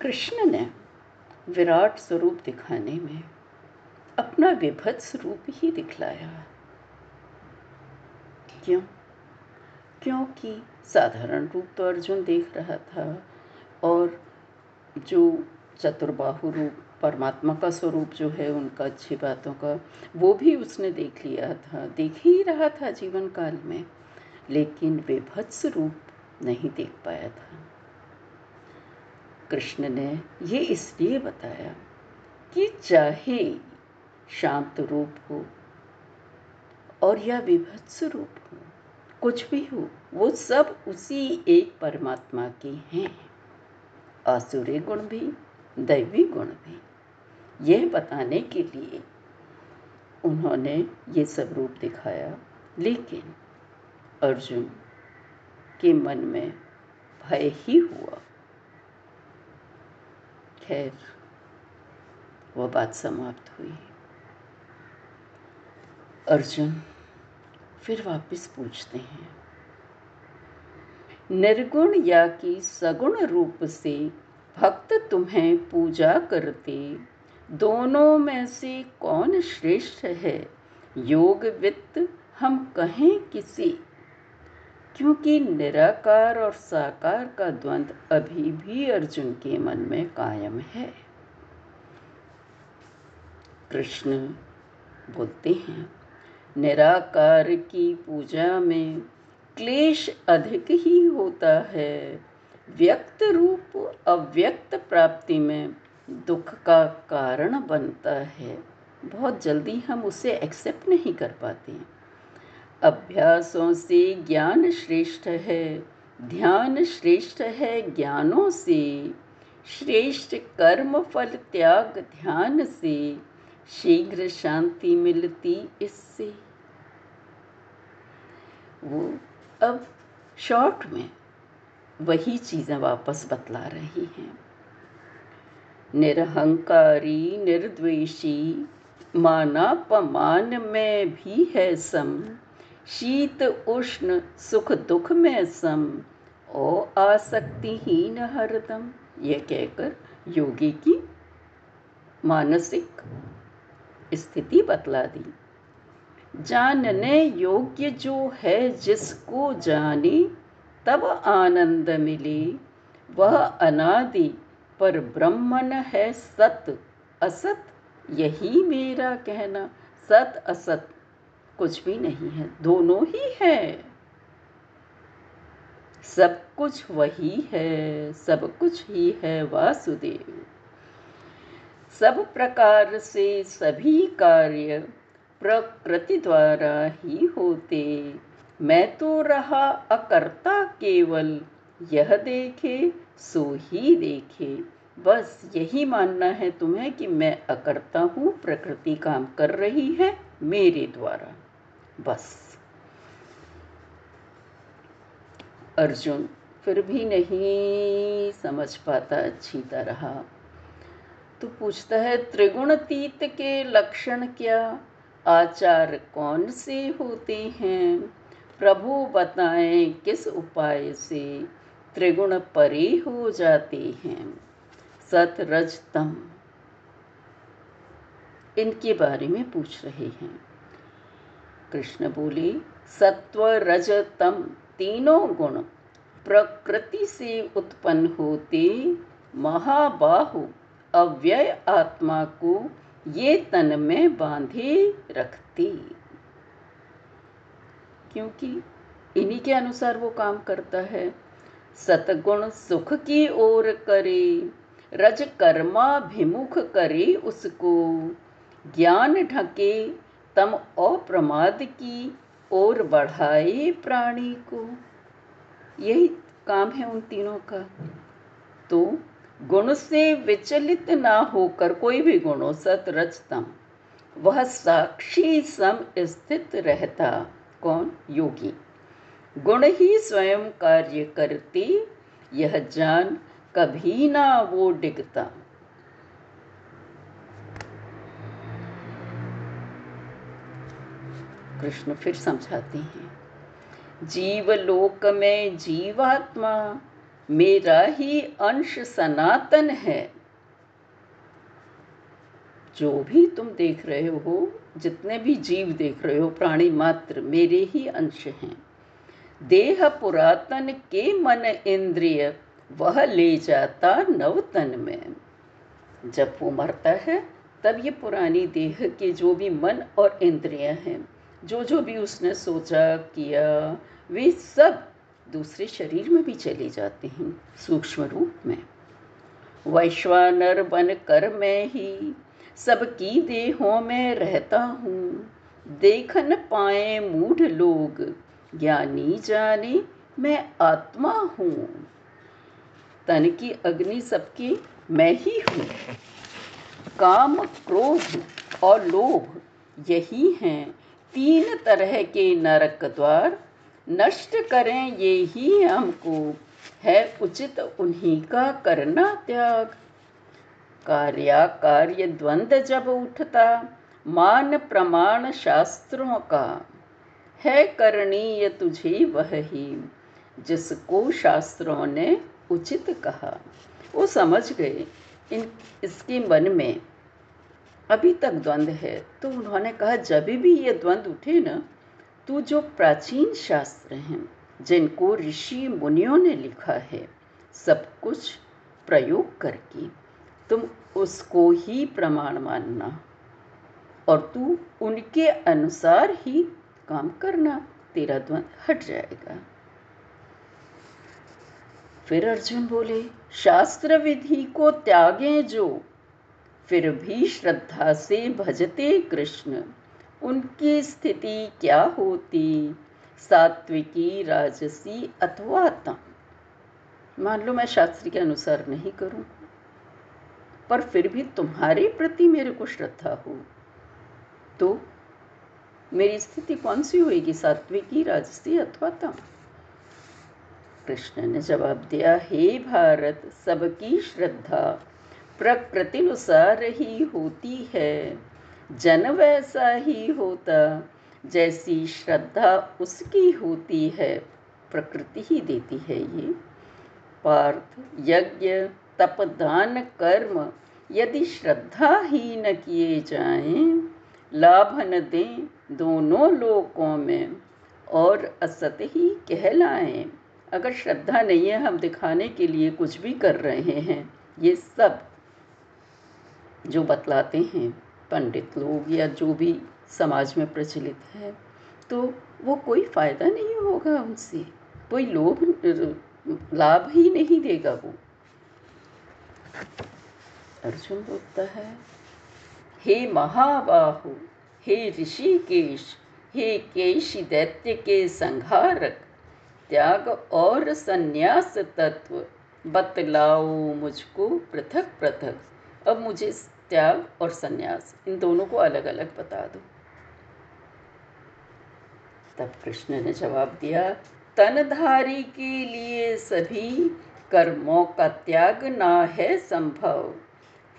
कृष्ण ने विराट स्वरूप दिखाने में अपना विभत्स रूप ही दिखलाया। क्यों? क्योंकि साधारण रूप तो अर्जुन देख रहा था और जो चतुर्बाहु रूप, परमात्मा का स्वरूप जो है, उनका अच्छी बातों का, वो भी उसने देख लिया था, देख ही रहा था जीवन काल में, लेकिन विभत्स रूप नहीं देख पाया था। कृष्ण ने ये इसलिए बताया कि चाहे शांत रूप हो और या विभत्स रूप हो, कुछ भी हो, वो सब उसी एक परमात्मा के हैं। आसुरी गुण भी, दैवी गुण भी। यह बताने के लिए उन्होंने ये सब रूप दिखाया। लेकिन अर्जुन के मन में भय ही हुआ। खैर वह बात समाप्त हुई। अर्जुन फिर वापस पूछते हैं, निर्गुण या कि सगुण रूप से भक्त तुम्हें पूजा करते, दोनों में से कौन श्रेष्ठ है? योग वित्त हम कहें किसी? क्योंकि निराकार और साकार का द्वंद्व अभी भी अर्जुन के मन में कायम है। कृष्ण बोलते हैं, निराकार की पूजा में क्लेश अधिक ही होता है। व्यक्त रूप अव्यक्त प्राप्ति में दुख का कारण बनता है। बहुत जल्दी हम उसे एक्सेप्ट नहीं कर पाते अभ्यासों से ज्ञान श्रेष्ठ है। ध्यान श्रेष्ठ है ज्ञानों से। श्रेष्ठ कर्म फल त्याग ध्यान से। शीघ्र शांति मिलती इससे। वो अब शॉर्ट में वही चीज़ें वापस बतला रही हैं। निरहंकारी, निर्द्वेषी, मानापमान में भी है सम। शीत, उष्ण, सुख, दुख में सम। ओ आसक्तिहीन हरदम यह कहकर योगी की मानसिक स्थिति बतला दी। जानने योग्य जो है, जिसको जाने, तब आनंद मिले। वह अनादि पर ब्रह्मन है सत। असत, यही मेरा कहना। सत असत कुछ भी नहीं है, दोनों ही है। सब कुछ वही है, सब कुछ ही है वासुदेव। सब प्रकार से सभी कार्य प्रकृति द्वारा ही होते। मैं तो रहा अकर्ता केवल, यह देखे, सो ही देखे। बस यही मानना है तुम्हें कि मैं अकर्ता हूँ, प्रकृति काम कर रही है मेरे द्वारा। बस। अर्जुन फिर भी नहीं समझ पाता अच्छी तरह। तो पूछता है, त्रिगुणतीत के लक्षण क्या? आचार कौन से होते हैं? प्रभु बताएँ, किस उपाय से त्रिगुण परे हो जाते हैं? सत रज तम। इनके बारे में पूछ रहे हैं। कृष्ण बोले सत्व रज तम तीनों गुण प्रकृति से उत्पन्न होते महाबाहु अव्यय आत्मा को ये तन में बांधे रखती। क्योंकि इन्हीं के अनुसार वो काम करता है। सतगुण सुख की ओर करे रज कर्माभिमुख करे उसको। ज्ञान ढके तम अप्रमाद की ओर बढ़ाए प्राणी को। यही काम है उन तीनों का। तो गुण से विचलित ना होकर कोई भी गुणों सत रचतम वह साक्षी सम स्थित रहता। कौन? योगी। गुण ही स्वयं कार्य करते। यह जान कभी ना वो डिगता। कृष्ण फिर समझाते हैं, जीवलोक में जीवात्मा, मेरा ही अंश सनातन है। जो भी तुम देख रहे हो, जितने भी जीव देख रहे हो, प्राणी मात्र मेरे ही अंश हैं। देह पुरातन के मन इंद्रिय, वह ले जाता नवतन में। जब वो मरता है, तब ये पुरानी देह के जो भी मन और इंद्रियाँ हैं जो जो भी उसने सोचा, किया, वे सब दूसरे शरीर में भी चले जाते हैं, सूक्ष्म रूप में। वैश्वानर बन कर मैं ही सबकी देहों में रहता हूँ। देख न पाए मूढ़ लोग, ज्ञानी जाने मैं आत्मा हूँ। तन की अग्नि सबकी मैं ही हूँ। काम, क्रोध और लोभ यही हैं। तीन तरह के नरक द्वार, नष्ट करें ये ही हमको। है उचित उन्हीं का करना त्याग। कार्या कार्य द्वंद जब उठता, मान प्रमाण शास्त्रों का। है करणीय तुझे वह ही, जिसको शास्त्रों ने उचित कहा। वो समझ गए इन, इसके मन में। अभी तक द्वंद्व है। तो उन्होंने कहा, जब भी ये द्वंद्व उठे ना तो जो प्राचीन शास्त्र हैं, जिनको ऋषि मुनियों ने लिखा है, सब कुछ प्रयोग करके, तुम उसको ही प्रमाण मानना और तू उनके अनुसार ही काम करना, तेरा द्वंद हट जाएगा। फिर अर्जुन बोले शास्त्र विधि को त्यागे जो फिर भी श्रद्धा से भजते कृष्ण। उनकी स्थिति क्या होती? सात्विकी, राजसी अथवा तम? मान लो मैं शास्त्र के अनुसार नहीं करूँ, पर फिर भी तुम्हारे प्रति मेरे को श्रद्धा हो तो मेरी स्थिति कौन सी होगी सात्विकी, राजसी अथवा तम? कृष्ण ने जवाब दिया, हे भारत, सबकी श्रद्धा। प्रकृतिनुसार ही होती है। जन वैसा ही होता, जैसी श्रद्धा उसकी होती है। प्रकृति ही देती है ये। पार्थ, यज्ञ तप दान कर्म, यदि श्रद्धा ही न किए जाएँ, लाभ न दें दोनों लोकों में और असत ही कहलाएँ। अगर श्रद्धा नहीं है, हम दिखाने के लिए कुछ भी कर रहे हैं। ये सब जो बतलाते हैं, पंडित लोग या जो भी समाज में प्रचलित है तो वो कोई फ़ायदा नहीं होगा उनसे। कोई लोभ, लाभ ही नहीं देगा वो। अर्जुन बोलता है, हे महाबाहु, हे ऋषिकेश, हे केश दैत्य के संहारक, त्याग और संन्यास तत्व, बतलाओ मुझको पृथक पृथक। अब मुझे त्याग और संन्यास, इन दोनों को अलग अलग बता दो। तब कृष्ण ने जवाब दिया, तनधारी के लिए सभी कर्मों का त्याग ना है संभव।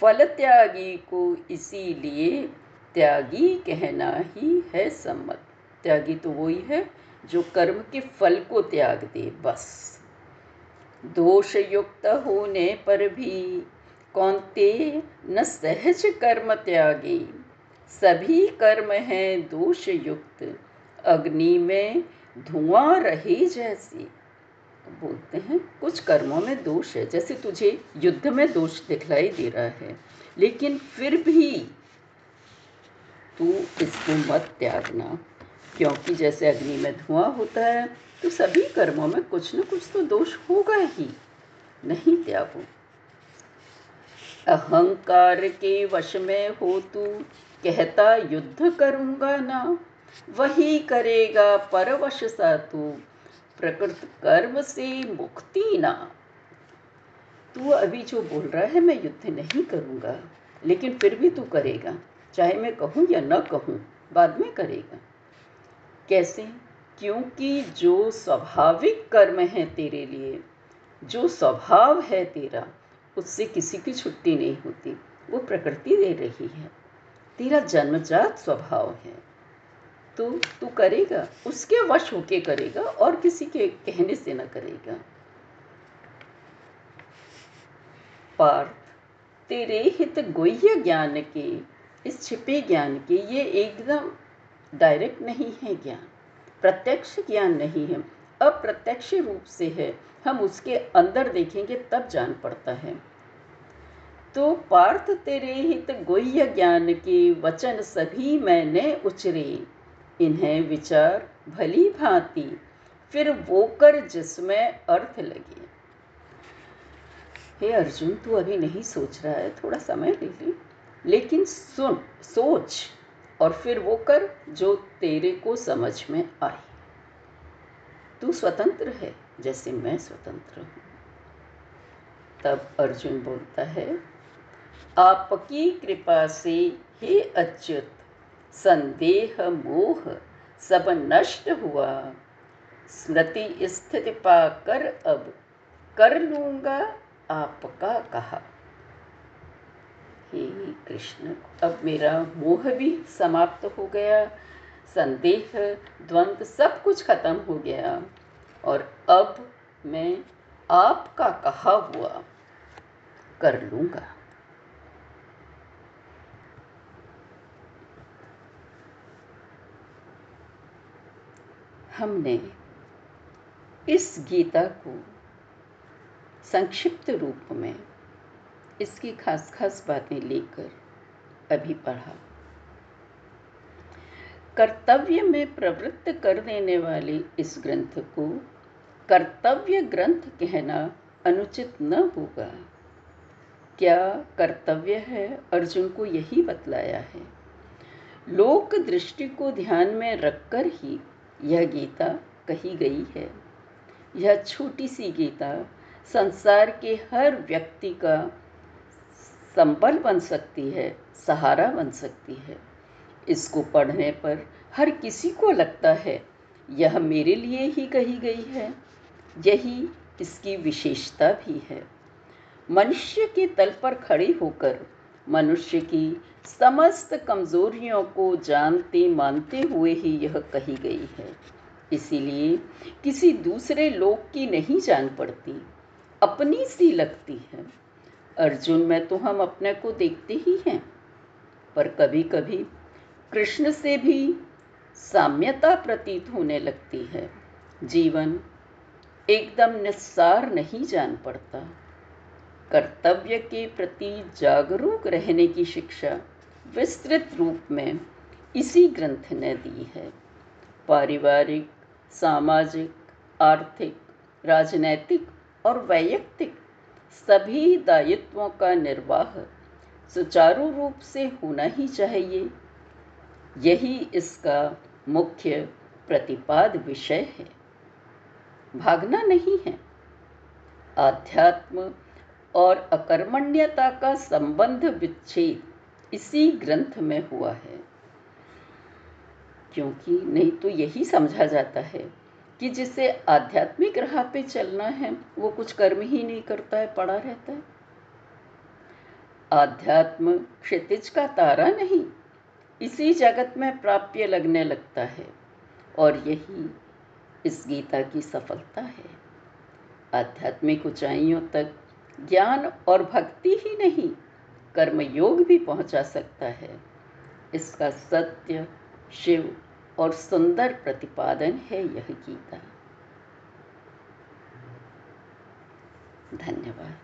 फल त्यागी को इसीलिए त्यागी कहना ही है सम्मत। त्यागी तो वही है जो कर्म के फल को त्याग दे, बस। दोष युक्त होने पर भी कौनते न सहज कर्म त्यागी। सभी कर्म हैं दोष युक्त अग्नि में धुआँ रही जैसी। बोलते हैं, कुछ कर्मों में दोष है। जैसे तुझे युद्ध में दोष दिखलाई दे रहा है, लेकिन फिर भी तू इसको मत त्यागना, क्योंकि जैसे अग्नि में धुआँ होता है तो सभी कर्मों में कुछ न कुछ तो दोष होगा ही। नहीं त्यागो। अहंकार के वश में हो तू, कहता युद्ध करूँगा ना। वही करेगा परवश सा तू, प्रकृत कर्म से मुक्ति ना। तू अभी जो बोल रहा है, मैं युद्ध नहीं करूँगा, लेकिन फिर भी तू करेगा, चाहे मैं कहूँ या न कहूँ, बाद में करेगा। कैसे? क्योंकि जो स्वाभाविक कर्म है तेरे लिए, जो स्वभाव है तेरा उससे किसी की छुट्टी नहीं होती। वो प्रकृति दे रही है। तेरा जन्मजात स्वभाव है। तो तू करेगा, उसके वश होके करेगा और किसी के कहने से ना करेगा। पार्थ, तेरे हित गोह्य ज्ञान के, इस छिपे ज्ञान के ये एकदम डायरेक्ट नहीं है ज्ञान। प्रत्यक्ष ज्ञान नहीं है। अप्रत्यक्ष रूप से है। हम उसके अंदर देखेंगे, तब जान पड़ता है। तो पार्थ तेरे हित गुह्य ज्ञान के वचन सभी मैंने उचरे इन्हें विचार भली भांति, फिर वो कर जिसमें अर्थ लगे। हे अर्जुन, तू अभी नहीं सोच रहा है, थोड़ा समय ले ले। लेकिन सुन, सोच, और फिर वो कर जो तेरे को समझ में आए। तू स्वतंत्र है जैसे मैं स्वतंत्र हूँ। तब अर्जुन बोलता है, आपकी कृपा से हे अच्युत संदेह मोह सब नष्ट हुआ। स्मृति स्थिति पाकर अब कर लूँगा आपका कहा। हे कृष्ण, अब मेरा मोह भी समाप्त हो गया। संदेह, द्वंद सब कुछ खत्म हो गया। और अब मैं आपका कहा हुआ कर लूँगा। हमने इस गीता को संक्षिप्त रूप में इसकी खास खास बातें लेकर अभी पढ़ा। कर्तव्य में प्रवृत्त कर देने वाले इस ग्रंथ को कर्तव्य ग्रंथ कहना अनुचित न होगा। क्या कर्तव्य है? अर्जुन को यही बतलाया है। लोक दृष्टि को ध्यान में रखकर ही यह गीता कही गई है। यह छोटी सी गीता संसार के हर व्यक्ति का संबल बन सकती है, सहारा बन सकती है। इसको पढ़ने पर हर किसी को लगता है, यह मेरे लिए ही कही गई है। यही इसकी विशेषता भी है। मनुष्य के तल पर खड़े होकर, मनुष्य की समस्त कमजोरियों को जानते मानते हुए ही यह कही गई है। इसीलिए किसी दूसरे लोग की नहीं जान पड़ती, अपनी सी लगती है। अर्जुन, में तो हम अपने को देखते ही हैं, पर कभी कभी कृष्ण से भी साम्यता प्रतीत होने लगती है। जीवन एकदम निस्सार नहीं जान पड़ता। कर्तव्य के प्रति जागरूक रहने की शिक्षा विस्तृत रूप में इसी ग्रंथ ने दी है। पारिवारिक, सामाजिक, आर्थिक, राजनैतिक और वैयक्तिक सभी दायित्वों का निर्वाह सुचारू रूप से होना ही चाहिए। यही इसका मुख्य प्रतिपाद विषय है। भागना नहीं है। आध्यात्म और अकर्मण्यता का संबंध विच्छेद इसी ग्रंथ में हुआ है। क्योंकि नहीं तो यही समझा जाता है कि जिसे आध्यात्मिक राह पे चलना है, वो कुछ कर्म ही नहीं करता है, पड़ा रहता है। आध्यात्म क्षितिज का तारा नहीं इसी जगत में प्राप्य लगने लगता है और यही इस गीता की सफलता है। आध्यात्मिक ऊंचाइयों तक ज्ञान और भक्ति ही नहीं कर्म योग भी पहुँचा सकता है। इसका सत्य, शिव और सुंदर प्रतिपादन है यह गीता। धन्यवाद।